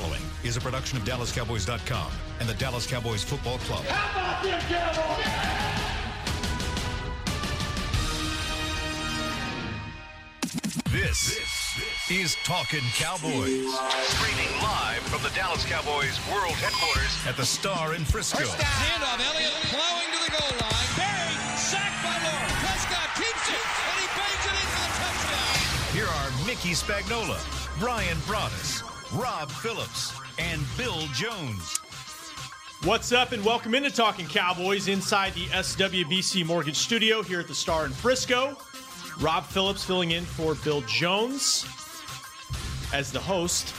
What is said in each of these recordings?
following is a production of DallasCowboys.com and the Dallas Cowboys Football Club. How about them Cowboys? This is Talking Cowboys. Streaming live from the Dallas Cowboys World Headquarters at the Star in Frisco. Handoff, Elliott plowing to the goal line. Barry, sacked by Lawrence. Prescott keeps it, and he bangs it in for the touchdown. Here are Mickey Spagnola, Brian Broaddus, Rob Phillips, and Bill Jones. What's up, and welcome into Talking Cowboys inside the SWBC Mortgage Studio here at the Star in Frisco. Rob Phillips filling in for Bill Jones as the host.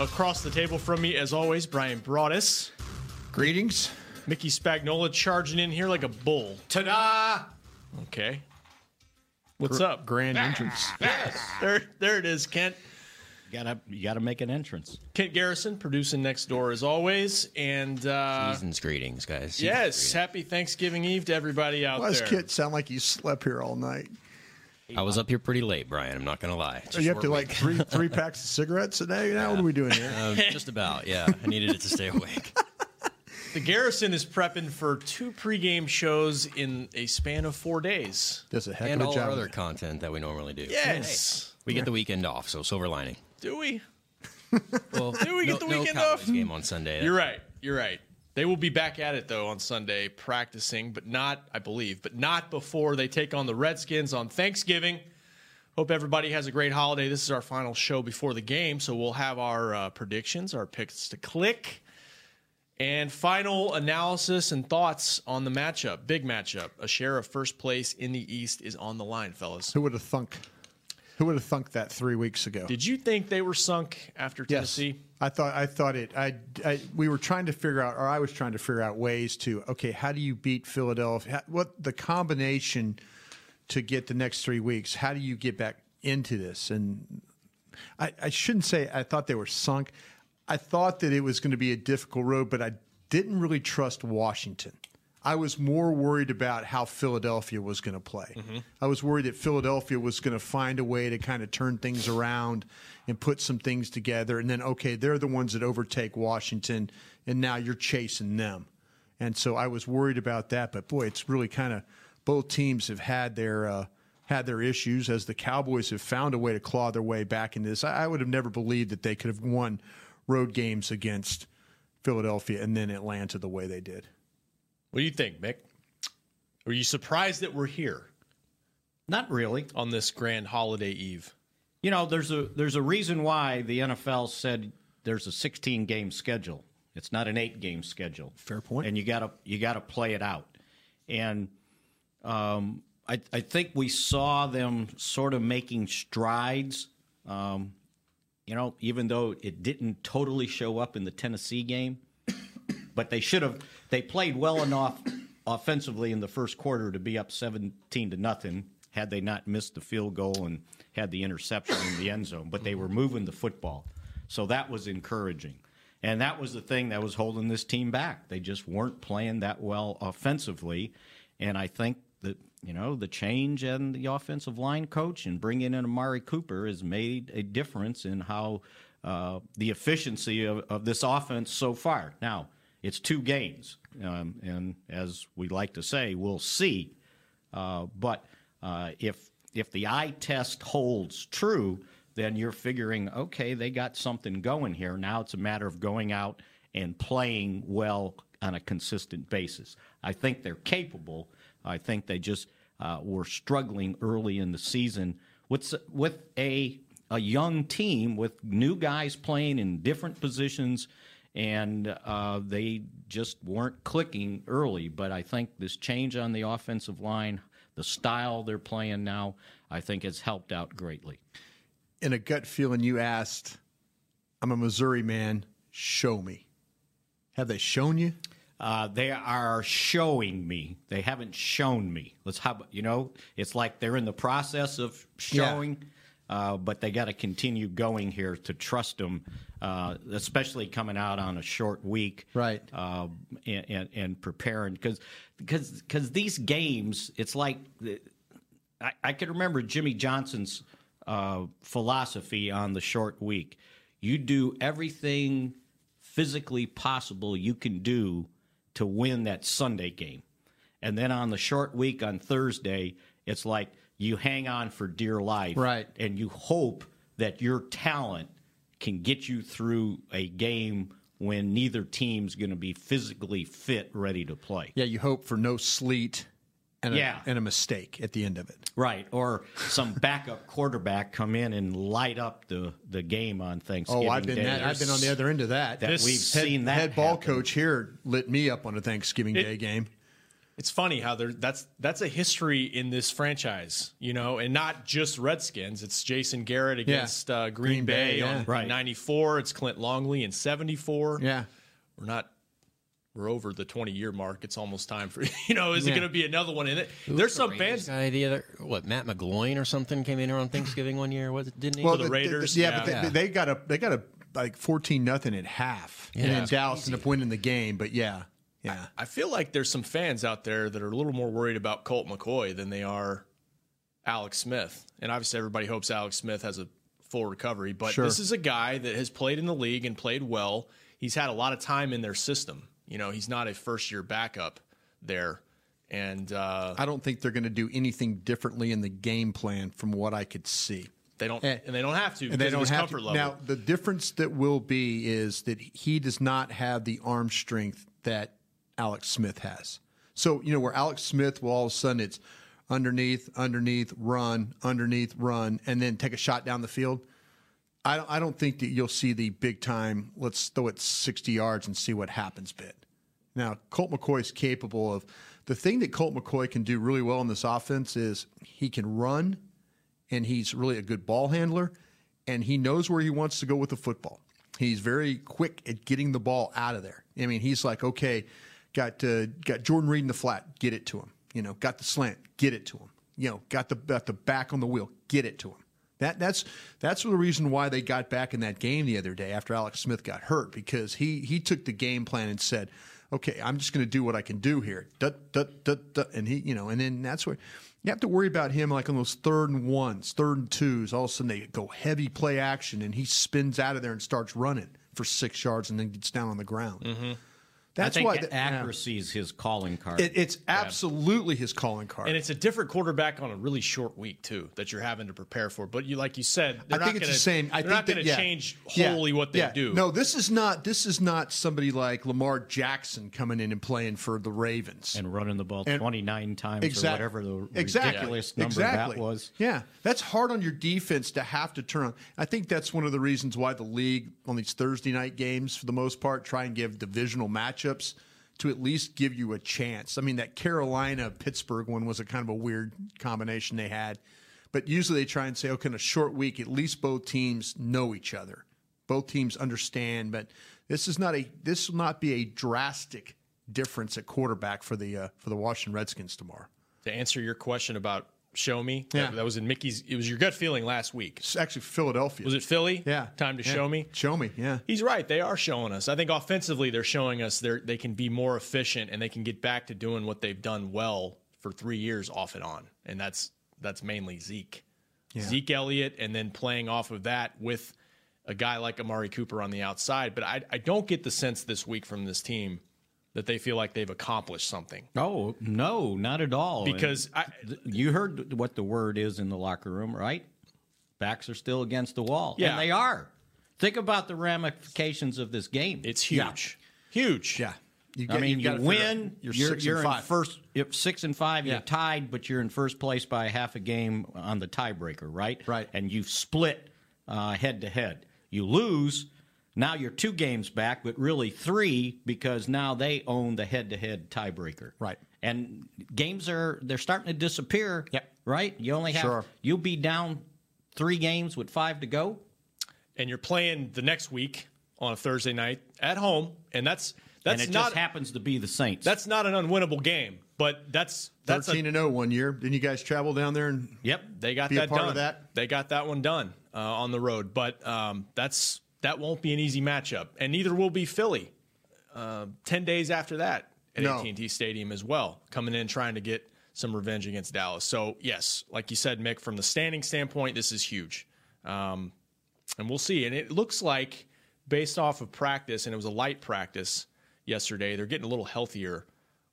Across the table from me, as always, Brian Broaddus. Greetings. Mickey Spagnola charging in here like a bull. Ta-da! Okay. What's up? Grand entrance. There, there it is, Kent. You gotta, you gotta make an entrance. Kent Garrison producing next door as always. And uh, Season's greetings, guys. Season's yes, greetings. happy Thanksgiving Eve to everybody out there. Why does there. Kit sound like you slept here all night? I was up here pretty late, Brian. I'm not gonna lie. So you have to like three three packs of cigarettes a day now? What are we doing here? Um, just about, yeah. I needed it to stay awake. The Garrison is prepping for two pregame shows in a span of four days. Does a heck and of a all job. our other content that we normally do. Yes. We get the weekend off, so silver lining. Do we? Well, Do we get no, the no weekend Cowboys off? game on Sunday. You're right. You're right. They will be back at it though on Sunday practicing, but not, I believe, but not before they take on the Redskins on Thanksgiving. Hope everybody has a great holiday. This is our final show before the game, so we'll have our uh, predictions, our picks to click, and final analysis and thoughts on the matchup. Big matchup. A share of first place in the East is on the line, fellas. Who would have thunk? Who would have thunk that three weeks ago? Did you think they were sunk after Tennessee? yes? I thought I thought it. I, I we were trying to figure out, or I was trying to figure out ways to. Okay, how do you beat Philadelphia? What the combination to get the next three weeks? How do you get back into this? And I, I shouldn't say I thought they were sunk. I thought that it was going to be a difficult road, but I didn't really trust Washington. I was more worried about how Philadelphia was going to play. I was worried that Philadelphia was going to find a way to kind of turn things around and put some things together. And then, okay, they're the ones that overtake Washington, and now you're chasing them. And so I was worried about that. But boy, it's really kind of both teams have had their uh, had their issues as the Cowboys have found a way to claw their way back into this. I, I would have never believed that they could have won road games against Philadelphia and then Atlanta the way they did. What do you think, Mick? Were you surprised that we're here Not really. on this grand holiday eve? You know, there's a there's a reason why the NFL said there's a 16 game schedule. It's not an eight game schedule. Fair point. And you gotta you gotta play it out. And um, I I think we saw them sort of making strides. Um, you know, even though it didn't totally show up in the Tennessee game, but they should have. They played well enough offensively in the first quarter to be up 17 to nothing had they not missed the field goal and had the interception in the end zone. But they were moving the football, so that was encouraging. And that was the thing that was holding this team back. They just weren't playing that well offensively, and I think that you know the change in the offensive line coach and bringing in Amari Cooper has made a difference in how uh, the efficiency of, of this offense so far. Now it's two games, um, and as we like to say, we'll see. Uh, but uh, if if the eye test holds true, then you're figuring, okay, they got something going here. Now it's a matter of going out and playing well on a consistent basis. I think they're capable. I think they just uh, were struggling early in the season with with a a young team with new guys playing in different positions, and uh, they just weren't clicking early. But I think this change on the offensive line, the style they're playing now, I think has helped out greatly. In a gut feeling, you asked, I'm a Missouri man, show me. Have they shown you? Uh, they are showing me. They haven't shown me. Let's how you know. It's like they're in the process of showing, uh, but they got to continue going here to trust them, uh, especially coming out on a short week, Right. Uh, and, and, and preparing because because these games, it's like the- I, I can remember Jimmy Johnson's uh, philosophy on the short week. You do everything physically possible you can do to win that Sunday game. And then on the short week on Thursday, it's like you hang on for dear life. Right. And you hope that your talent can get you through a game when neither team's going to be physically fit, ready to play. Yeah, you hope for no sleet and a, Yeah. and a mistake at the end of it. Right, or some backup quarterback come in and light up the, the game on Thanksgiving Oh, I've been Day. that, I've been on the other end of that. That This we've head, seen that head ball happen. coach here lit me up on a Thanksgiving It- Day game. It's funny how there that's that's a history in this franchise, you know, and not just Redskins. It's Jason Garrett against uh, Green, Green Bay, Bay, yeah. on Right. '94. It's Clint Longley in '74. Yeah. we're not. We're over the 20 year mark. It's almost time for you know. Is it going to be another one in it? There's some Rangers fans. guy the other what Matt McGloin or something came in here on Thanksgiving one year. Was it didn't he? the the- Raiders, yeah, yeah. but they, Yeah. they got a they got a like fourteen nothing at half, and Yeah. then Dallas ended up winning the game. But yeah, yeah, I feel like there's some fans out there that are a little more worried about Colt McCoy than they are Alex Smith. And obviously, everybody hopes Alex Smith has a full recovery. But Sure. this is a guy that has played in the league and played well. He's had a lot of time in their system. You know, he's not a first year backup there. And uh, I don't think they're going to do anything differently in the game plan from what I could see. they don't, Eh, and they don't have to And they don't have comfort to. level. Now, the difference that will be is that he does not have the arm strength that Alex Smith has. So, you know, where Alex Smith will all of a sudden it's underneath, underneath, run, underneath, run, and then take a shot down the field. I don't, I don't think that you'll see the big time, let's throw it 60 yards and see what happens bit. Now, Colt McCoy is capable of the thing that Colt McCoy can do really well in this offense is he can run and he's really a good ball handler and he knows where he wants to go with the football. He's very quick at getting the ball out of there. I mean, he's like, okay, got uh, got Jordan Reed in the flat, get it to him. You know, got the slant, get it to him. You know, got the got the back on the wheel, get it to him. That that's that's the reason why they got back in that game the other day after Alex Smith got hurt because he he took the game plan and said, okay, I'm just going to do what I can do here. Dut, dut, dut. And he, you know, and then that's where you have to worry about him like on those third and ones, third and twos. All of a sudden they go heavy play action and he spins out of there and starts running for six yards and then gets down on the ground. That's I think why the- accuracy is his calling card. It, it's absolutely his calling card. and it's a different quarterback on a really short week too that you're having to prepare for. But you, like you said, they're I think not it's gonna, the same. I they're think not going that- to yeah. change Yeah. wholly what they Yeah. do. No, this is not. This is not somebody like Lamar Jackson coming in and playing for the Ravens and running the ball And- 29 times or whatever the exactly. ridiculous number exactly. that was. Yeah, that's hard on your defense to have to turn on. I think that's one of the reasons why the league on these Thursday night games, for the most part, try and give divisional matchups to at least give you a chance. I mean, that Carolina Pittsburgh one was a kind of a weird combination they had, but usually they try and say, okay, in a short week, at least both teams know each other, both teams understand. But this is not a this will not be a drastic difference at quarterback for the uh, for the Washington Redskins tomorrow. to answer your question about show me, Yeah. that, that was in Mickey's. It was your gut feeling last week. It's actually Philadelphia. Was it Philly? Yeah. Time to Yeah. show me. Show me. Yeah. He's right. They are showing us. I think offensively, they're showing us they they can be more efficient and they can get back to doing what they've done well for three years off and on, and that's that's mainly Zeke, Zeke Elliott, and then playing off of that with a guy like Amari Cooper on the outside. But I I don't get the sense this week from this team that they feel like they've accomplished something Oh, no, not at all. because I, And you heard what the word is in the locker room, right? Backs are still against the wall. Yeah. And they are. Think about the ramifications of this game. it's huge, huge. Yeah. You I mean, you gotta figure out- win. You're, You're, six you're and in five. first, if six and five. Yeah. You're tied, but you're in first place by half a game on the tiebreaker, right? Right. And you've split uh, head to head. You lose. Now you're two games back, but really three because now they own the head to head tiebreaker. Right. And games are they're starting to disappear. Yep. Right. You only have Sure. you'll be down three games with five to go. and you're playing the next week on a Thursday night at home, and that's that's and it not just happens to be the Saints. that's not an unwinnable game, but that's that's a, Thirteen and zero one year. Didn't you guys travel down there and yep. they got be a that part done. of that? They got that one done uh, on the road, but um, that's that won't be an easy matchup, and neither will be Philly. Uh, Ten days after that at No. AT&T Stadium as well, coming in trying to get some revenge against Dallas. So yes, like you said, Mick, from the standing standpoint, this is huge. Um, and we'll see. And it looks like, based off of practice, and it was a light practice yesterday, they're getting a little healthier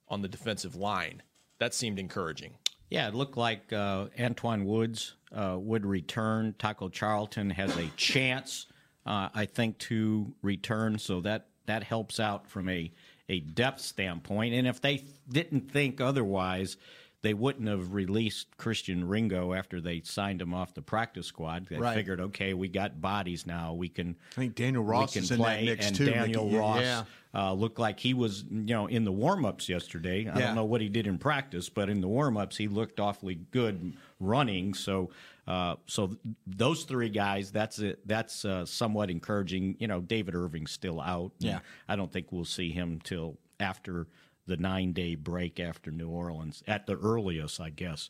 on the defensive line. That seemed encouraging. Yeah, it looked like uh, Antwaun Woods uh, would return. Taco Charlton has a chance, uh, I think, to return. So that that helps out from a a depth standpoint. And if they didn't think otherwise, they wouldn't have released Christian Ringo after they signed him off the practice squad. They Right. figured, okay, we got bodies now. We can. I think Daniel Ross can is in that play, mix and too, Daniel Mickey. Ross Yeah. uh, looked like he was, you know, in the warm-ups yesterday. I Yeah. don't know what he did in practice, but in the warm-ups he looked awfully good running. So, uh, so th- those three guys, that's it. That's uh, somewhat encouraging. You know, David Irving's still out. Yeah. I don't think we'll see him till after the nine-day break after New Orleans at the earliest, I guess.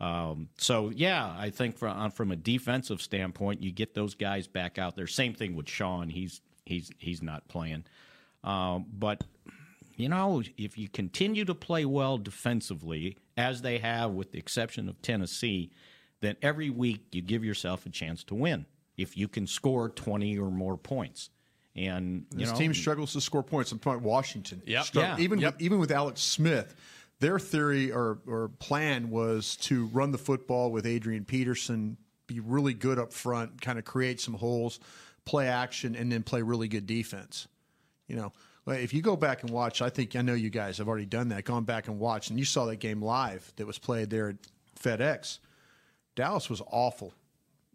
Um, so yeah, I think from from a defensive standpoint, you get those guys back out there. Same thing with Sean. He's he's he's not playing. Um, but you know, if you continue to play well defensively, as they have, with the exception of Tennessee, then every week you give yourself a chance to win. If you can score twenty or more points, and you This know, team struggles to score points. I'm talking about Washington. Yep. Struggle- Yeah. Even Yep. with, even with Alex Smith, their theory or or plan was to run the football with Adrian Peterson, be really good up front, kind of create some holes, play action, and then play really good defense. You know, if you go back and watch, I think I know you guys have already done that. Gone back and watched, and you saw that game live that was played there at FedEx. Dallas was awful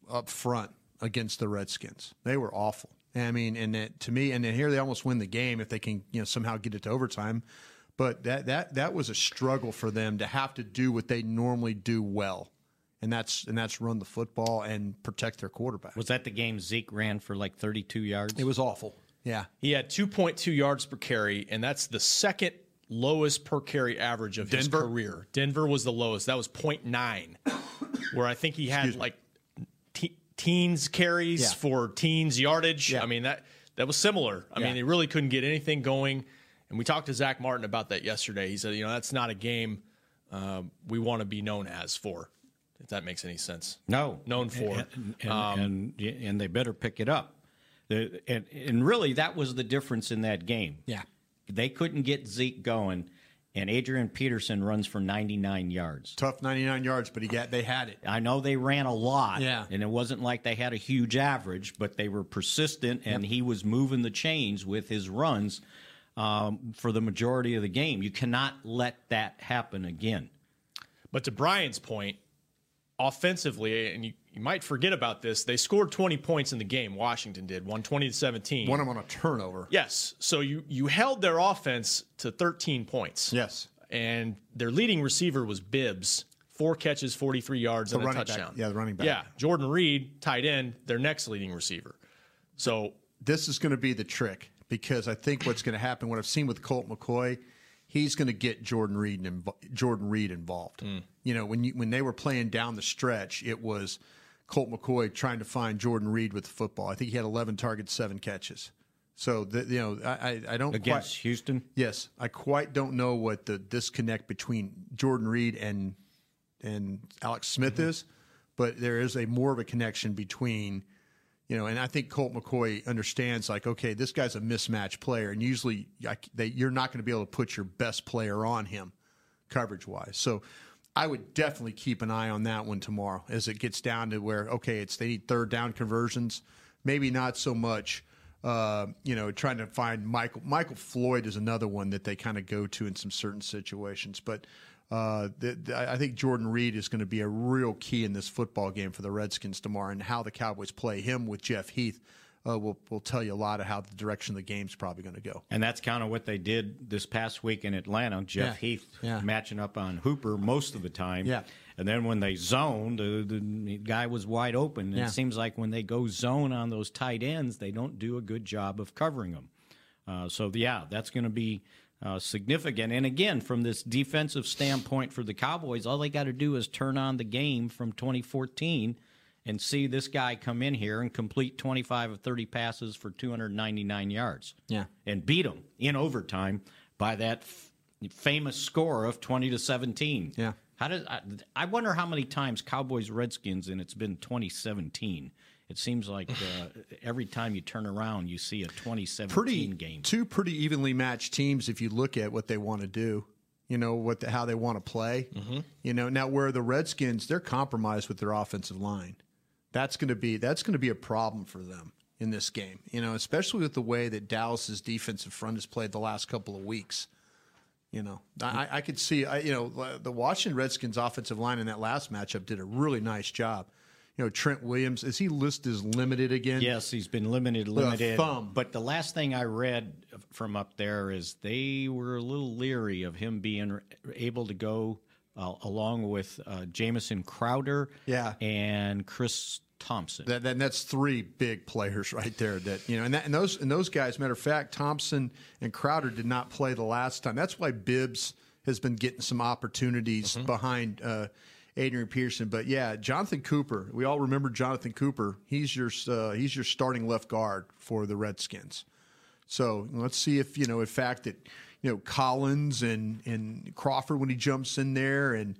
up front against the Redskins. They were awful. I mean, and that, to me, and then here they almost win the game if they can, you know, somehow get it to overtime. But that that that was a struggle for them to have to do what they normally do well, and that's and that's run the football and protect their quarterback. was that the game Zeke ran for like thirty-two yards? It was awful. Yeah, He had 2.2 yards per carry, and that's the second lowest per carry average of his Denver? career. Denver was the lowest. That was 0.9, where I think he had like te- teens carries Yeah. for teens yardage. Yeah. I mean that that was similar. I Yeah. mean they really couldn't get anything going. And we talked to Zach Martin about that yesterday. He said, you know, that's not a game um, we want to be known as for. If that makes any sense. No, Known for. and and, and, and they better pick it up. The, and, and really, that was the difference in that game. Yeah. they couldn't get Zeke going, and Adrian Peterson runs for 99 yards. tough 99 yards, but he got they had it. I know they ran a lot, Yeah. and it wasn't like they had a huge average, but they were persistent, and he was moving the chains with his runs um, for the majority of the game. You cannot let that happen again. But to Brian's point, offensively, and you, you might forget about this, they scored 20 points in the game. Washington did, 120 to 17. One of them on a turnover. Yes. So you you held their offense to 13 points. Yes. And their leading receiver was Bibbs, four catches, 43 yards, and a running back. touchdown. Yeah, the running back. Yeah. Jordan Reed, tight end, their next leading receiver. So this is going to be the trick because I think what's going to happen, what I've seen with Colt McCoy, he's going to get Jordan Reed invo- Jordan Reed involved. Mm. You know, when you when they were playing down the stretch, it was Colt McCoy trying to find Jordan Reed with the football. I think he had 11 targets, seven catches. So the, you know, I I, don't Against quite, Houston? Yes, I quite don't know what the disconnect between Jordan Reed and and Alex Smith Mm-hmm. is, but there is a more of a connection between, you know, and I think Colt McCoy understands like, okay, this guy's a mismatch player, and usually I, they, you're not going to be able to put your best player on him, coverage wise. So. I would definitely keep an eye on that one tomorrow as it gets down to where okay, it's they need third down conversions, maybe not so much uh, you know, trying to find Michael. Michael Floyd is another one that they kind of go to in some certain situations. But uh, the, the, I think Jordan Reed is going to be a real key in this football game for the Redskins tomorrow, and how the Cowboys play him with Jeff Heath uh, will will tell you a lot of how the direction the game's probably going to go. And that's kind of what they did this past week in Atlanta. Jeff Yeah. Heath Yeah. matching up on Hooper most of the time. Yeah. And then when they zoned, the, the guy was wide open. And Yeah. It seems like when they go zone on those tight ends, they don't do a good job of covering them. Uh, so, yeah, that's going to be uh, significant. And again, from this defensive standpoint for the Cowboys, all they got to do is turn on the game from 2014 and see this guy come in here and complete 25 of 30 passes for 299 yards. Yeah. And beat them in overtime by that f- famous score of 20 to 17. Yeah. How does I, I wonder how many times Cowboys Redskins and it's been 2017 It seems like uh, every time you turn around, you see a 2017 pretty game. two pretty evenly matched teams if you look at what they want to do. You know what the, how they want to play. Mm-hmm. You know now where the Redskins they're compromised with their offensive line. That's going to be that's going to be a problem for them in this game. You know, especially with the way that Dallas's defensive front has played the last couple of weeks. You know, I, I could see. I, you know, the Washington Redskins offensive line in that last matchup did a really nice job. You know, Trent Williams is he listed as limited again? Yes, he's been limited, limited. thumb. But the last thing I read from up there is they were a little leery of him being able to go uh, along with uh, Jamison Crowder, Yeah. and Chris Thompson. That, that that's three big players right there. That you know, and, that, and those and those guys. Matter of fact, Thompson and Crowder did not play the last time. That's why Bibbs has been getting some opportunities behind uh, Adrian Peterson. But yeah, Jonathan Cooper. We all remember Jonathan Cooper. He's your uh, he's your starting left guard for the Redskins. So let's see if you know, in fact, that you know Collins and and Crawford when he jumps in there and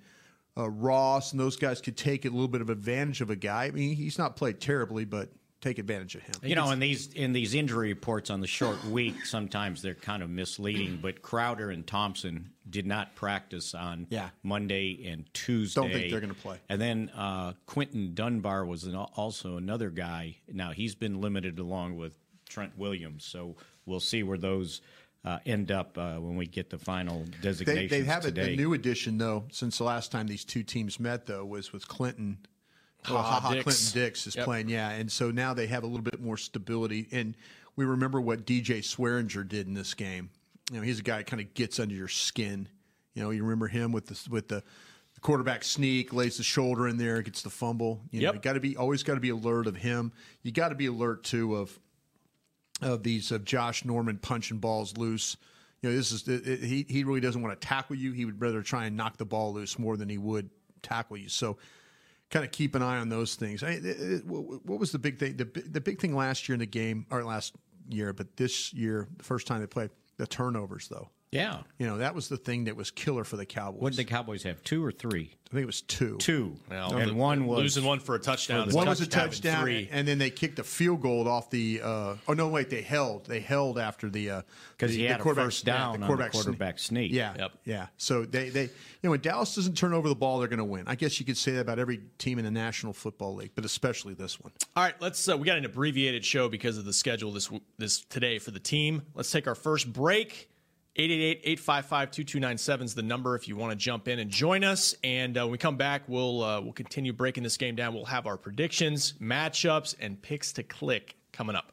uh, Ross and those guys could take a little bit of advantage of a guy. I mean, he's not played terribly, but take advantage of him. You know, in these in these injury reports on the short week, sometimes they're kind of misleading. But Crowder and Thompson did not practice on Yeah. Monday and Tuesday. Don't think they're gonna play. And then uh, Quinton Dunbar was an, also another guy. Now he's been limited along with Trent Williams, so we'll see where those uh, end up uh, when we get the final They, designations they have a, today. a new addition though. Since the last time these two teams met, though, was with Clinton. Oh, Ha-Ha Ha-Ha Dix. Clinton Dix is Yep. playing, yeah, and so now they have a little bit more stability. And we remember what DJ Swearinger did in this game. You know, he's a guy that kind of gets under your skin. You know, you remember him with the with the quarterback sneak, lays the shoulder in there, gets the fumble. You know, Yep. you got to be always got to be alert of him. You got to be alert too of of these of Josh Norman punching balls loose. You know, this is it, it- he he really doesn't want to tackle you. He would rather try and knock the ball loose more than he would tackle you. So, kind of keep an eye on those things. I, it, what was the big thing? The the big thing last year in the game, or last year, but this year, the first time they played, the turnovers though. Yeah. You know, that was the thing that was killer for the Cowboys. What did the Cowboys have? Two or three? I think it was two. Two. Well, and the- one was losing one for a touchdown. is One was a touchdown and Three. and then they kicked a field goal off the. Uh, oh no, wait, they held. They held after the uh, because the- he the had a quarterback first down on the quarterback sne- quarterback sneak. Yeah, Yep. yeah. So they, they, you know, when Dallas doesn't turn over the ball, they're going to win. I guess you could say that about every team in the National Football League, but especially this one. All right, let's. Uh, we got an abbreviated show because of the schedule this this today for the team. Let's take our first break. 888-855-2297 is the number if you want to jump in and join us. And uh, when we come back, we'll uh, we'll continue breaking this game down. We'll have our predictions, matchups, and picks to click coming up.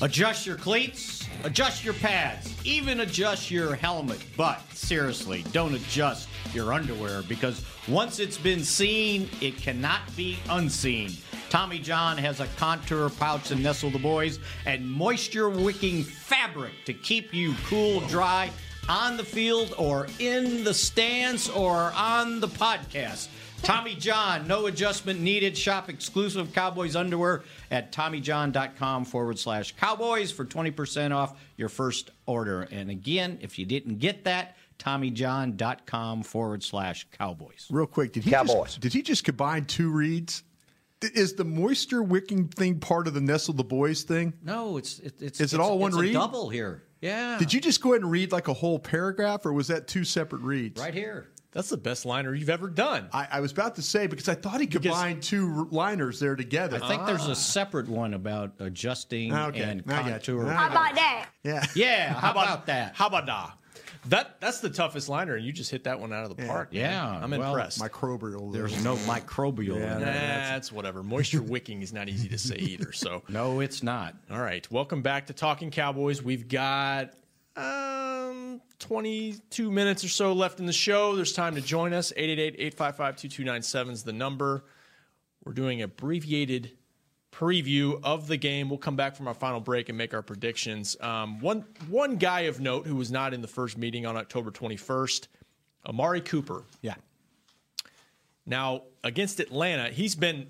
Adjust your cleats, adjust your pads, even adjust your helmet. But seriously, don't adjust your underwear because once it's been seen, it cannot be unseen. Tommy John has a contour pouch to nestle the boys and moisture wicking fabric to keep you cool, dry on the field or in the stands or on the podcast. Tommy John, no adjustment needed. Shop exclusive Cowboys underwear at TommyJohn.com forward slash Cowboys for 20% off your first order. And again, if you didn't get that, TommyJohn.com forward slash Cowboys. Real quick, did he just did he just combine two reads? Is the moisture wicking thing part of the nestle the boys thing? No, it's it, it's Is it it's- all one it's a read? double here. Yeah. Did you just go ahead and read like a whole paragraph, or was that two separate reads? Right here. That's the best liner you've ever done. I, I was about to say because I thought he combined two liners there together. I think there's a ah. separate one about adjusting ah, Okay, and I got you. contour. How about that? Yeah. Yeah, how about that? How about that? That that's the toughest liner, and you just hit that one out of the park. man. Yeah, I'm well, impressed. Microbial. There's no microbial. Nah, in there. that's whatever. Moisture wicking is not easy to say either. So No, it's not. All right, welcome back to Talking Cowboys. We've got uh, um 22 minutes or so left in the show. There's time to join us. 888-855-2297 is the number. We're doing an abbreviated preview of the game. We'll come back from our final break and make our predictions. Um, one one guy of note who was not in the first meeting on October 21st, Amari Cooper. Yeah. Now, against Atlanta, he's been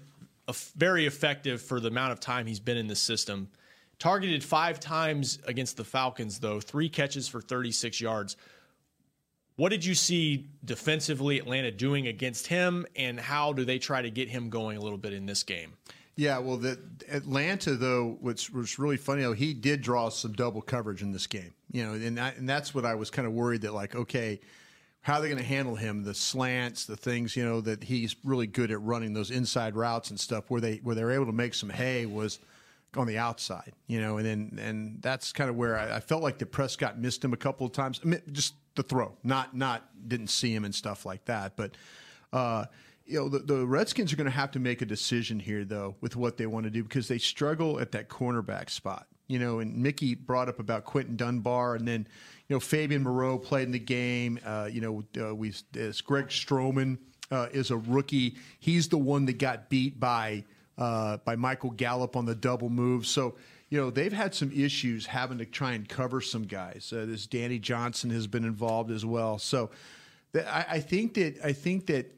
a f- very effective for the amount of time he's been in the system. Targeted five times against the Falcons, though, three catches for 36 yards. What did you see defensively Atlanta doing against him, and how do they try to get him going a little bit in this game? Yeah, well, the Atlanta though, which was really funny, though, he did draw some double coverage in this game. You know, and that, and that's what I was kind of worried that like, okay, how they're they going to handle him? The slants, the things, you know, that he's really good at running those inside routes and stuff. Where they where they're able to make some hay was on the outside, you know, and then and that's kind of where I, I felt like the Prescott missed him a couple of times. I mean, just the throw, not not didn't see him and stuff like that, but. Uh, you know, the, the Redskins are going to have to make a decision here, though, with what they want to do because they struggle at that cornerback spot. You know, and Mickey brought up about Quinton Dunbar, and then, you know, Fabian Moreau played in the game. Uh, you know, uh, we Greg Stroman uh, is a rookie. He's the one that got beat by uh, by Michael Gallup on the double move. So, you know, they've had some issues having to try and cover some guys. Uh, this Danny Johnson has been involved as well. So, th- I, I think that I think that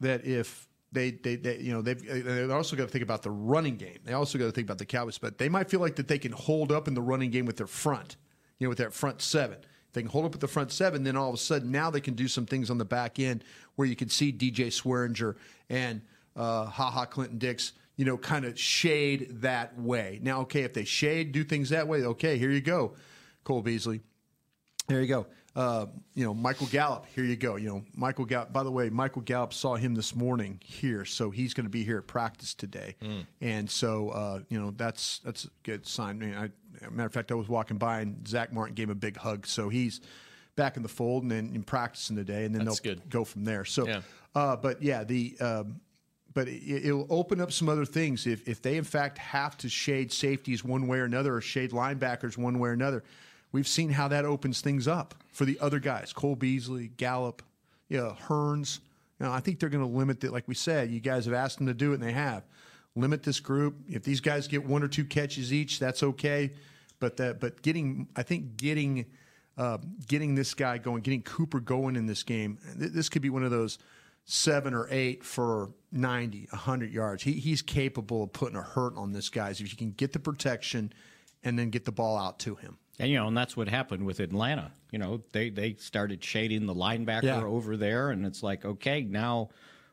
that if they, they, they you know they've they also got to think about the running game. They also got to think about the Cowboys, but they might feel like that they can hold up in the running game with their front, you know, with that front seven. They can hold up with the front seven, then all of a sudden now they can do some things on the back end where you can see DJ Swearinger and uh, Ha Ha Clinton Dix, you know, kind of shade that way. Now, okay, if they shade, do things that way, okay, here you go, Cole Beasley. There you go. Uh, you know, Michael Gallup. Here you go. You know, Michael Gallup. By the way, Michael Gallup saw him this morning here, so he's going to be here at practice today. And so, uh, you know, that's that's a good sign. I mean, I, matter of fact, I was walking by and Zach Martin gave him a big hug, so he's back in the fold and then in practicing today, and then That's they'll good. go from there. So, Yeah. uh, but yeah, the um, but it, it'll open up some other things if if they in fact have to shade safeties one way or another, or shade linebackers one way or another. We've seen how that opens things up for the other guys, Cole Beasley, Gallup, you know, Hurns. You know, I think they're going to limit it. Like we said, you guys have asked them to do it, and they have. Limit this group. If these guys get one or two catches each, that's okay. But that, but getting, I think getting, uh, getting this guy going, getting Cooper going in this game. th- This could be one of those seven or eight for 90, 100 yards. He, he's capable of putting a hurt on this guys if you can get the protection and then get the ball out to him. And you know, and that's what happened with Atlanta. You know, they they started shading the linebacker Yeah. over there, and it's like, okay, now,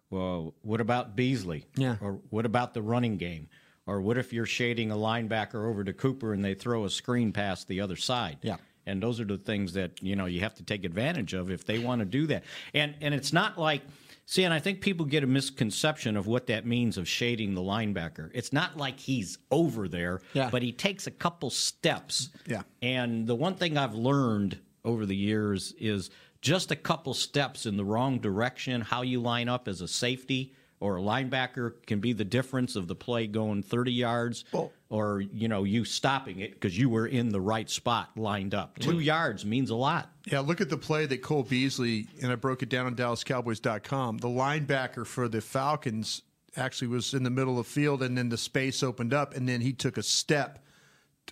well, what about Beasley? Yeah. Or what about the running game? Or what if you're shading a linebacker over to Cooper and they throw a screen past the other side? Yeah. And those are the things that you know you have to take advantage of if they want to do that. And and it's not like see, and I think people get a misconception of what that means of shading the linebacker. It's not like he's over there, Yeah. but he takes a couple steps. Yeah. And the one thing I've learned over the years is just a couple steps in the wrong direction, how you line up as a safety or a linebacker can be the difference of the play going 30 yards or you know you stopping it because you were in the right spot lined up. Two yards means a lot. Yeah, look at the play that Cole Beasley, and I broke it down on DallasCowboys.com. The linebacker for the Falcons actually was in the middle of the field, and then the space opened up, and then he took a step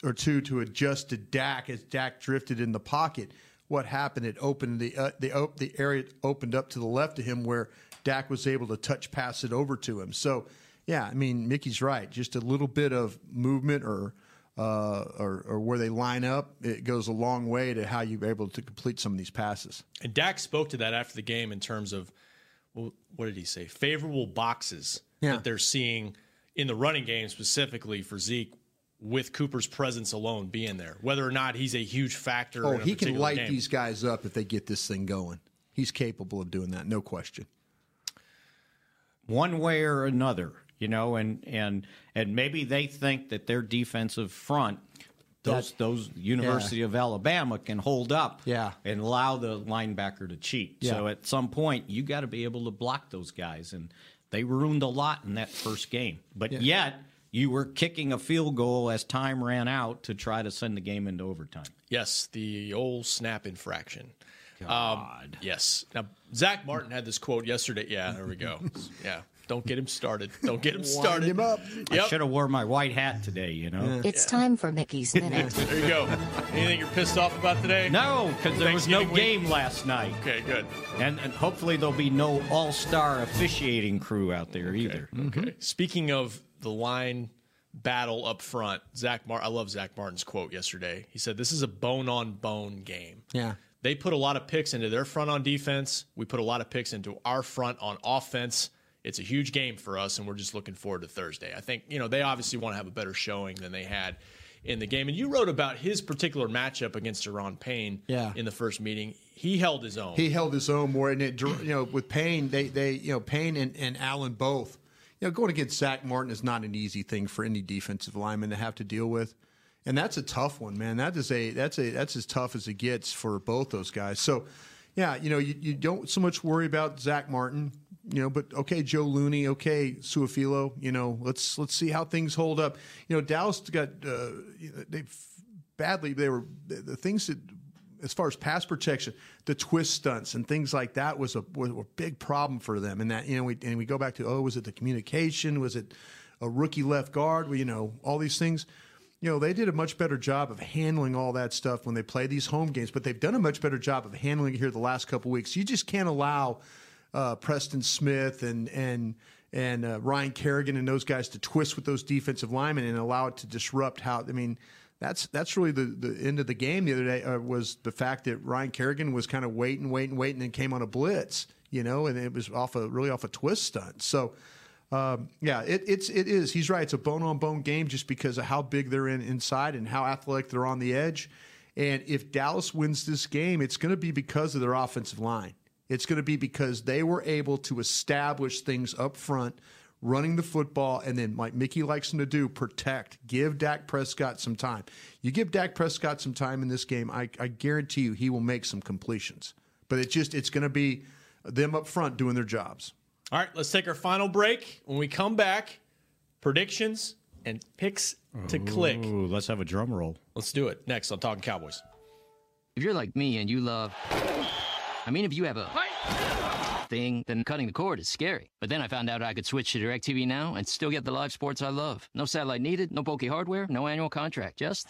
or two to adjust to Dak as Dak drifted in the pocket. What happened? It opened the uh, the op- the area opened up to the left of him where Dak was able to touch pass it over to him. So, yeah, I mean Mickey's right. Just a little bit of movement or. Uh, or, or where they line up, it goes a long way to how you're able to complete some of these passes. And Dak spoke to that after the game in terms of, well, what did he say? Favorable boxes Yeah. that they're seeing in the running game specifically for Zeke with Cooper's presence alone being there. Whether or not he's a huge factor. Oh, he can light game. these guys up if they get this thing going. He's capable of doing that, no question. One way or another, you know, and and and maybe they think that their defensive front, those That- those University of Alabama can hold up, Yeah. and allow the linebacker to cheat. So at some point, you got to be able to block those guys, and they ruined a lot in that first game. But Yeah. yet, you were kicking a field goal as time ran out to try to send the game into overtime. Yes, the old snap infraction. Um, God. yes. Now Zach Martin had this quote yesterday. Yeah, there we go. yeah. Don't get him started. Don't get him started. him up. I should have wore my white hat today, you know. It's time for Mickey's Minute. There you go. Anything you're pissed off about today? No, because there was no week? game last night. Okay, good. And, and hopefully there'll be no all-star officiating crew out there either. Okay. Mm-hmm. Speaking of the line battle up front, Zach Martin. I love Zach Martin's quote yesterday. He said, "This is a bone-on-bone game." Yeah. They put a lot of picks into their front on defense. We put a lot of picks into our front on offense. It's a huge game for us, and we're just looking forward to Thursday. I think you know they obviously want to have a better showing than they had in the game. And you wrote about his particular matchup against Da'Ron Payne Yeah. in the first meeting. He held his own. He held his own more, and it, you know, with Payne, they, they, you know, Payne and, and Allen both, you know, going against Zach Martin is not an easy thing for any defensive lineman to have to deal with, and that's a tough one, man. That is a that's a that's as tough as it gets for both those guys. So, yeah, you know, you, you don't so much worry about Zach Martin, you know, but okay, Joe Looney, okay, Su'a-Filo, you know, let's let's see how things hold up. You know, Dallas got uh, they badly they were the, things that as far as pass protection, the twist stunts and things like that was a was a big problem for them. And that you know, we and we go back to oh, was it the communication? Was it a rookie left guard? Well, you know, all these things. You know, they did a much better job of handling all that stuff when they play these home games, but they've done a much better job of handling it here the last couple weeks. You just can't allow uh, Preston Smith and and and uh, Ryan Kerrigan and those guys to twist with those defensive linemen and allow it to disrupt how. I mean, that's that's really the, the end of the game the other day uh, was the fact that Ryan Kerrigan was kind of waiting, waiting, waiting, and came on a blitz, you know, and it was off a really off a twist stunt. So. Um, yeah, it, it's it is. He's right. It's a bone on bone game just because of how big they're in inside and how athletic they're on the edge. And if Dallas wins this game, it's going to be because of their offensive line. It's going to be because they were able to establish things up front, running the football, and then, like Mickey likes them to do, protect. Give Dak Prescott some time. You give Dak Prescott some time in this game, I, I guarantee you he will make some completions. But it just it's going to be them up front doing their jobs. All right, let's take our final break. When we come back, predictions and picks to click. Ooh, let's have a drum roll. Let's do it next on Talking Cowboys. If you're like me and you love. I mean, if you have a thing, then cutting the cord is scary. But then I found out I could switch to DirecTV Now and still get the live sports I love. No satellite needed, no bulky hardware, no annual contract. Just.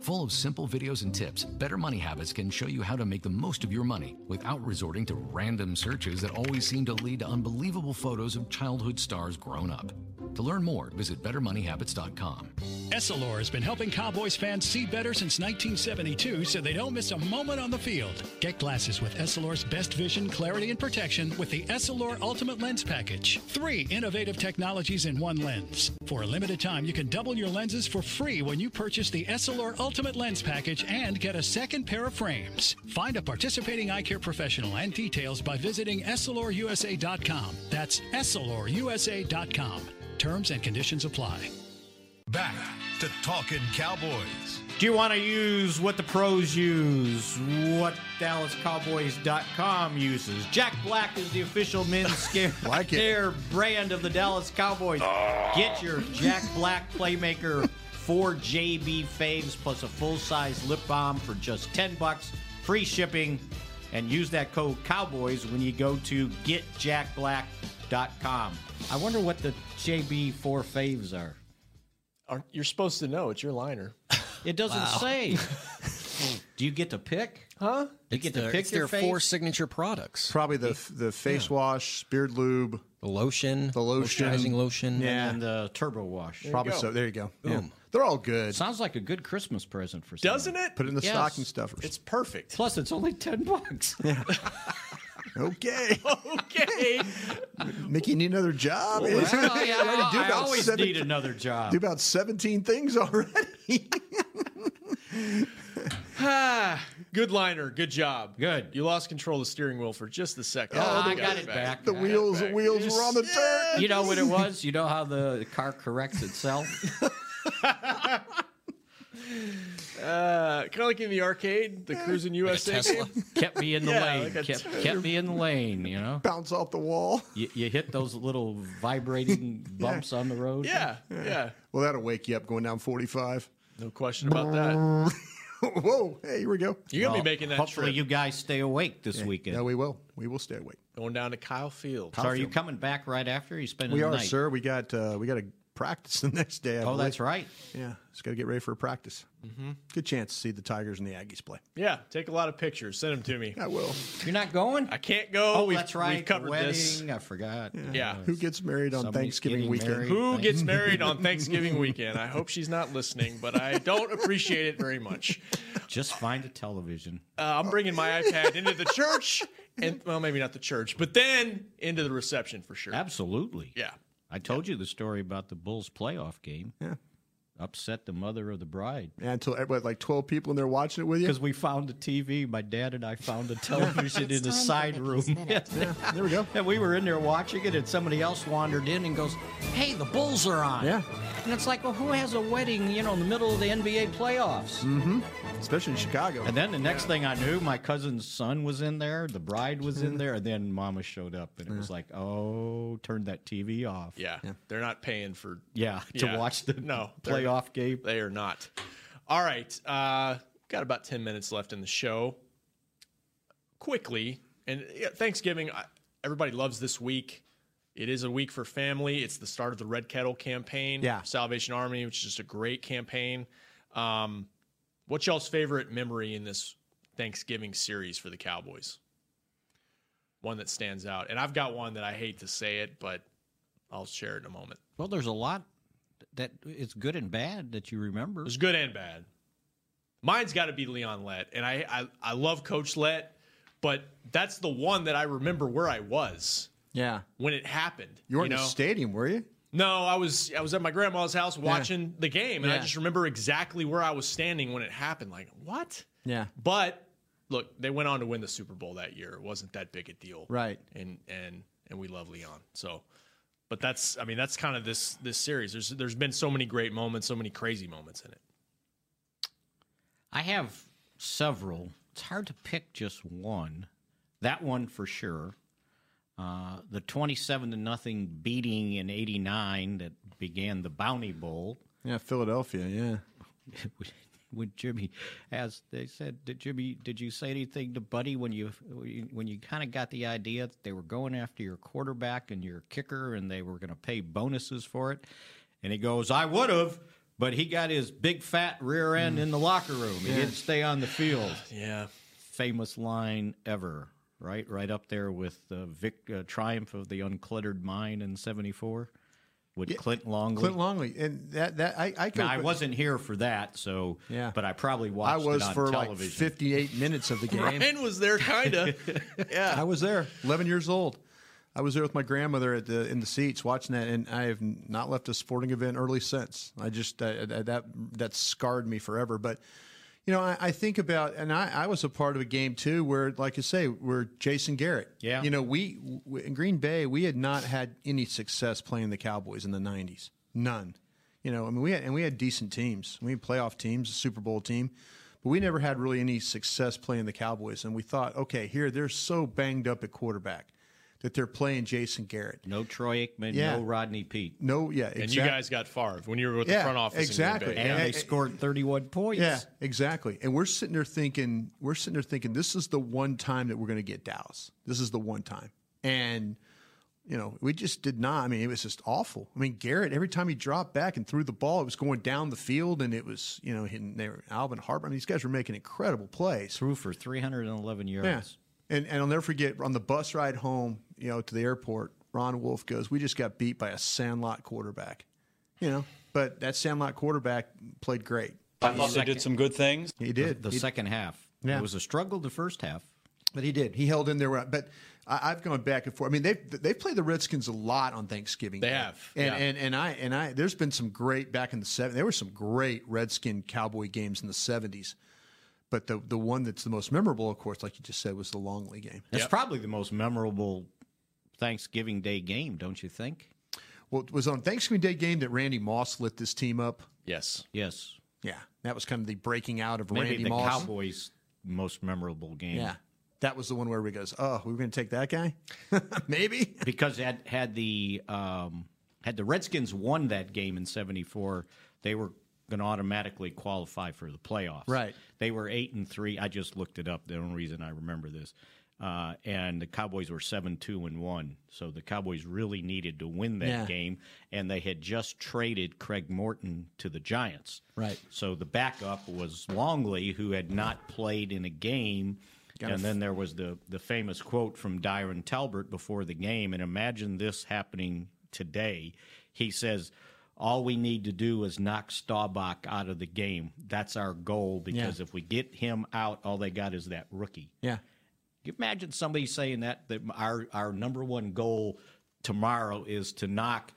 Full of simple videos and tips, Better Money Habits can show you how to make the most of your money without resorting to random searches that always seem to lead to unbelievable photos of childhood stars grown up. To learn more, visit BetterMoneyHabits.com. Essilor has been helping Cowboys fans see better since 1972 so they don't miss a moment on the field. Get glasses with Essilor's best vision, clarity, and protection with the Essilor Ultimate Lens Package. Three innovative technologies in one lens. For a limited time, you can double your lenses for free when you purchase the Essilor Ultimate Lens Package and get a second pair of frames. Find a participating eye care professional and details by visiting EssilorUSA.com. That's EssilorUSA.com. Terms and conditions apply. Back to Talking Cowboys. Do you want to use what the pros use? What DallasCowboys.com uses? Jack Black is the official men's scare Like care brand of the Dallas Cowboys. Ah. Get your Jack Black Playmaker 4 JB faves plus a full size lip balm for just 10 bucks, free shipping, and use that code Cowboys when you go to getjackblack.com. I wonder what the JB 4 faves are. Aren't- You're supposed to know. It's your liner. It doesn't Wow. say. Do you get to pick? Huh? Do you get to pick it's your their fave? four signature products. Probably the the face wash, beard lube, The lotion, the lotion, moisturizing lotion. Yeah. and the turbo wash. Probably so. There you go. Yeah. They're all good. Sounds like a good Christmas present for someone. Doesn't it? Put it in the Yes. stocking stuffers. It's perfect. Plus, it's only ten bucks. okay. okay. Mickey, need another job? Well, well, yeah, you already do I about always seven- need another job. Do about 17 things already. Ah, good liner. Good job. Good. You lost control of the steering wheel for just a second. Oh, I got it back. the wheels, the wheels were on the dirt. You know what it was? You know how the car corrects itself? Uh, kind of like in the arcade, the Cruising USA Tesla. game. kept me in the Yeah, lane. like a kept, Tesla. kept me in the lane, you know? Bounce off the wall. You, you hit those little vibrating bumps on the road. Yeah, yeah. Well, that'll wake you up going down 45. No question about that. Whoa, hey, here we go. You're gonna Well, be making that Hopefully, trip. you guys stay awake this Yeah, weekend. No, we will. We will stay awake. Going down to Kyle Field. so, are you coming back right after? Or you spending We the are, night? sir. We got uh, we got to practice the next day. I Oh, believe. that's right. Yeah, just got to get ready for a practice. Mm-hmm. Good chance to see the Tigers and the Aggies play. Yeah, take a lot of pictures. Send them to me. I will. You're not going? I can't go. Oh, we've, that's right. We've covered the wedding. this. I forgot. Yeah. Who gets married on Somebody's Thanksgiving weekend? married. Who Thank- gets married on Thanksgiving weekend? I hope she's not listening, but I don't appreciate it very much. Just find a television. Uh, I'm bringing my iPad into the church, and well, maybe not the church, but then into the reception for sure. Absolutely. Yeah. I told you the story about the Bulls playoff game. Yeah. Upset the mother of the bride. And until what, like twelve people in there watching it with you. Because we found the TV. My dad and I found the television in the side room. Yeah, there we go. And we were in there watching it, and somebody else wandered in and goes, Hey, the Bulls are on. Yeah. And it's like, well, who has a wedding, you know, in the middle of the NBA playoffs? Mm-hmm. Especially in Chicago. And then the next thing I knew, my cousin's son was in there, the bride was in there, and then Mama showed up, and it was like, oh, turn that TV off. Yeah, they're not paying for Yeah, to Yeah. watch the no they're- playoff game. They are not. All right, uh, got about ten minutes left in the show. Quickly, and yeah, Thanksgiving. Everybody loves this week. It is a week for family. It's the start of the Red Kettle campaign. Yeah. Salvation Army, which is just a great campaign. Um, what's y'all's favorite memory in this Thanksgiving series for the Cowboys? One that stands out, and I've got one that I hate to say it, but I'll share it in a moment. Well, there's a lot that it's good and bad that you remember. There's good and bad. Mine's got to be Leon Lett, and I, I I love Coach Lett, but that's the one that I remember where I was Yeah. when it happened. You weren't know? in the stadium, were you? No, I was I was at my grandma's house watching the game, and I just remember exactly where I was standing when it happened. Like what? Yeah. But look, they went on to win the Super Bowl that year. It wasn't that big a deal, Right. And and and we love Leon. So, but that's I mean that's kind of this this series. There's there's been so many great moments, so many crazy moments in it. I have several. It's hard to pick just one. That one for sure. Uh, the twenty-seven to nothing beating in '89 that began the Bounty Bowl. Yeah, Philadelphia. Yeah. when Jimmy, as they said, did Jimmy, did you say anything to Buddy when you when you kind of got the idea that they were going after your quarterback and your kicker and they were going to pay bonuses for it? And he goes, "I would have." But he got his big fat rear end in the locker room. He Yeah. didn't stay on the field. Yeah. Famous line ever, right? Right up there with the Vic, uh, triumph of the uncluttered mind in '74 with Clint Longley. Clint Longley, and that that I I, Now, I wasn't here for that, so Yeah. but I probably watched I was it on for television. like 58 minutes of the game. Ryan was there, kind of. yeah, I was there, 11 years old. I was there with my grandmother at the in the seats watching that, and I have not left a sporting event early since. I just uh, that that scarred me forever. But you know, I, I think about, and I, I was a part of a game too, where, like I say, where Jason Garrett. Yeah. You know, we w- in Green Bay, we had not had any success playing the Cowboys in the '90s. None. You know, I mean, we had and we had decent teams. We had playoff teams, a Super Bowl team. But we never had really any success playing the Cowboys. And we thought, okay, here they're so banged up at quarterback that they're playing Jason Garrett. No Troy Aikman, Yeah. no Rodney Peete. No, yeah, And you guys got Favre when you were with the front office. exactly. Bay. And Yeah. they scored 31 points. Yeah, exactly. And we're sitting there thinking, we're sitting there thinking, this is the one time that we're going to get Dallas. This is the one time. And, you know, we just did not. I mean, it was just awful. I mean, Garrett, every time he dropped back and threw the ball, it was going down the field, and it was, you know, hitting there. Alvin Harper. I mean, these guys were making incredible plays. Threw for 311 yards. Yeah. And, and I'll never forget on the bus ride home, you know, to the airport, Ron Wolf goes, We just got beat by a Sandlot quarterback. You know, but that Sandlot quarterback played great. I thought they did some good things. He did. The He- second half. Yeah. It was a struggle the first half. But he did. He held in there. But I, I've gone back and forth. I mean, they've they've played the Redskins a lot on Thanksgiving. They Day. have, And, yeah. and and I and I. There's been some great back in the seven. There were some great Redskin Cowboy games in the seventies. But the the one that's the most memorable, of course, like you just said, was the Longley game. That's probably the most memorable Thanksgiving Day game, don't you think? Well, it was on Thanksgiving Day game that Randy Moss lit this team up. Yes. Yes. Yeah, that was kind of the breaking out of Maybe Randy the Moss. Cowboys' most memorable game. Yeah, that was the one where we goes, oh, we were going to take that guy, maybe. because had had the um, had the Redskins won that game in '74, they were going to automatically qualify for the playoffs. Right. They were eight and three. I just looked it up. The only reason I remember this. Uh, and the Cowboys were seven two and one, so the Cowboys really needed to win that Yeah. game, and they had just traded Craig Morton to the Giants. Right. So the backup was Longley, who had not played in a game. Got and f- then there was the, the famous quote from Diron Talbert before the game. And imagine this happening today. He says, All we need to do is knock Staubach out of the game. That's our goal because Yeah. if we get him out, all they got is that rookie. Yeah. Can you imagine somebody saying that, that our, our number one goal tomorrow is to knock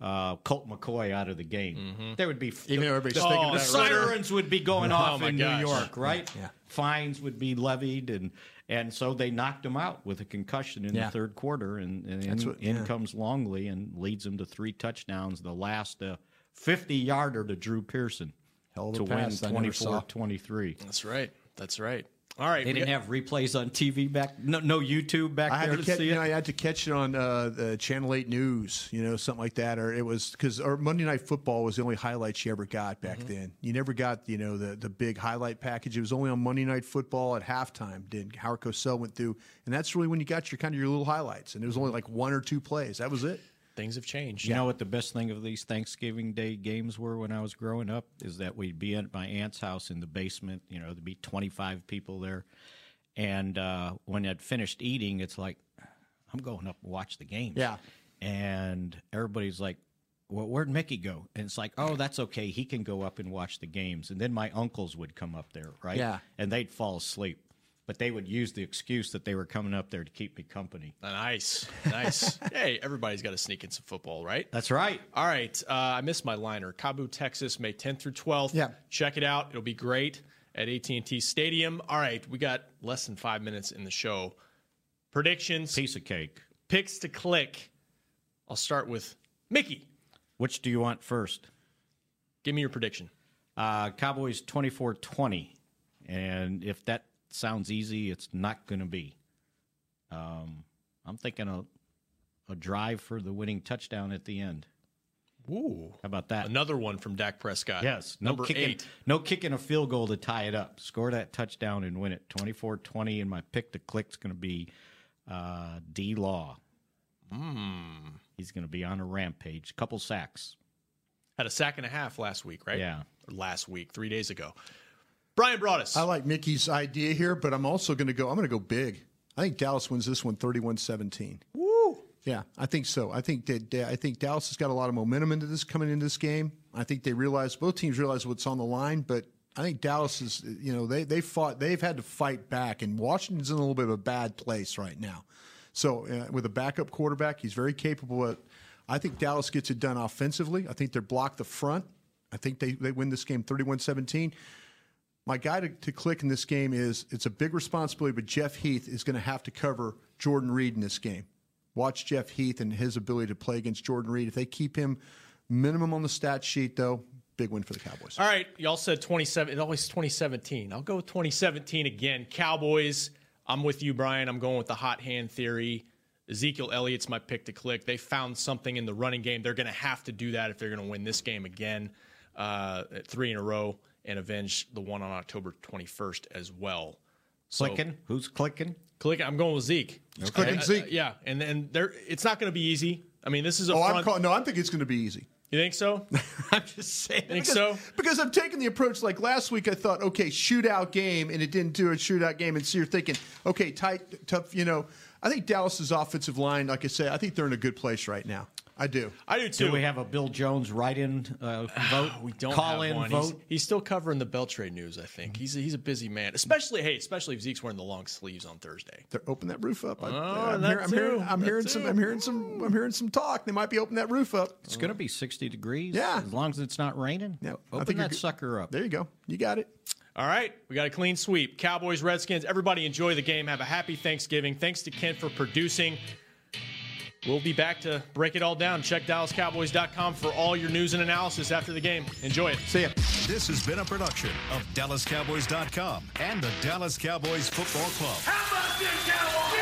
uh, Colt McCoy out of the game? There would be Mm-hmm. Even though everybody's the, thinking the about Ritter. sirens would be going Oh, off my in gosh. New York, right? Yeah. Fines would be levied, and and so they knocked him out with a concussion in Yeah. the third quarter, and, and in, what- in comes Longley and leads him to three touchdowns. The last uh, 50 yarder to Drew Pearson Hell of a to pass win never 24-23. That's right. That's right. All right. They didn't got- have replays on TV back, no, no YouTube back I had there to to catch, see you know, it. I had to catch it on uh, the Channel Eight News, you know, something like that, or it was because or Monday Night Football was the only highlights you ever got back Mm-hmm. then. You never got, you know, the the big highlight package. It was only on Monday Night Football at halftime. Did Howard Cosell went through, and that's really when you got your kind of your little highlights, and it was only like one or two plays. That was it. Things have changed. You know what the best thing of these Thanksgiving Day games were when I was growing up is that we'd be at my aunt's house in the basement. You know, there'd be 25 people there. And uh, when I'd finished eating, it's like, I'm going up and watch the games. Yeah. And everybody's like, well, where'd Mickey go? And it's like, oh, that's okay. He can go up and watch the games. And then my uncles would come up there, right? Yeah. And they'd fall asleep. But they would use the excuse that they were coming up there to keep me company. Nice, nice. hey, everybody's got to sneak in some football, right? That's right. All right. Uh, I missed my liner. KAABOO, Texas, May 10th through 12th. Yeah. Check it out. It'll be great. at AT&T Stadium. All right, we got less than five minutes in the show. Predictions. Piece of cake. Picks to click. I'll start with Mickey. Which do you want first? Give me your prediction. Uh, Cowboys 24 20. And if that sounds easy, it's not going to be. Um, I'm thinking a, a drive for the winning touchdown at the end. Ooh. How about that? Another one from Dak Prescott. Yes. No Number kicking, eight. No kicking a field goal to tie it up. Score that touchdown and win it. 24 20. And my pick to click is going to be uh, D Law. Mm. He's going to be on a rampage. Couple sacks. Had a sack and a half last week, right? Yeah. Or last week, three days ago. Bryan Broaddus. I like Mickey's idea here, but I'm also going to go. I'm going to go big. I think Dallas wins this one 31-17. Woo! Yeah, I think so. I think that I think Dallas has got a lot of momentum into this coming into this game. I think they realize both teams realize what's on the line, but I think Dallas is you know they they fought they've had to fight back, and Washington's in a little bit of a bad place right now. So uh, with a backup quarterback, he's very capable. At, I think Dallas gets it done offensively. I think they're blocked the front. I think they, they win this game 31-17. My guy to, to click in this game is it's a big responsibility, but Jeff Heath is going to have to cover Jordan Reed in this game. Watch Jeff Heath and his ability to play against Jordan Reed. If they keep him minimum on the stat sheet, though, big win for the Cowboys. All right, y'all said 27. It always 2017. I'll go with 2017 again. Cowboys. I'm with you, Bryan. I'm going with the hot hand theory. Ezekiel Elliott's my pick to click. They found something in the running game. They're going to have to do that if they're going to win this game again, uh, three in a row, and avenge the one on October 21st as well. So- Clicking? Who's clicking? Click. I'm going with Zeke. It's clicking Uh, Zeke. yeah, and then there. It's not going to be easy. I mean, this is a Oh, I'm front. call, no, I think it's going to be easy. you think so? I'm just saying. Think because, so? Because I'm taking the approach like last week. I thought, okay, shootout game, and it didn't do a shootout game. And so you're thinking, okay, tight, tough. You know, I think Dallas's offensive line, like I say, I think they're in a good place right now. I do. I do too. Do we have a Bill Jones write-in uh, vote? we don't call have in one. vote. He's, he's still covering the Beltre news. I think he's a, he's a busy man. Especially hey, especially if Zeke's wearing the long sleeves on Thursday. They're open that roof up. I, Oh, am that I'm hearing. I'm That hearing some. I'm hearing some. I'm hearing some talk. They might be opening that roof up. It's going to be 60 degrees. Yeah. As long as it's not raining. Yeah, Open that sucker up. There you go. You got it. All right, we got a clean sweep. Cowboys, Redskins. Everybody enjoy the game. Have a happy Thanksgiving. Thanks to Kent for producing. We'll be back to break it all down. Check DallasCowboys.com for all your news and analysis after the game. Enjoy it. See ya. This has been a production of DallasCowboys.com and the Dallas Cowboys Football Club. How about this, Cowboys?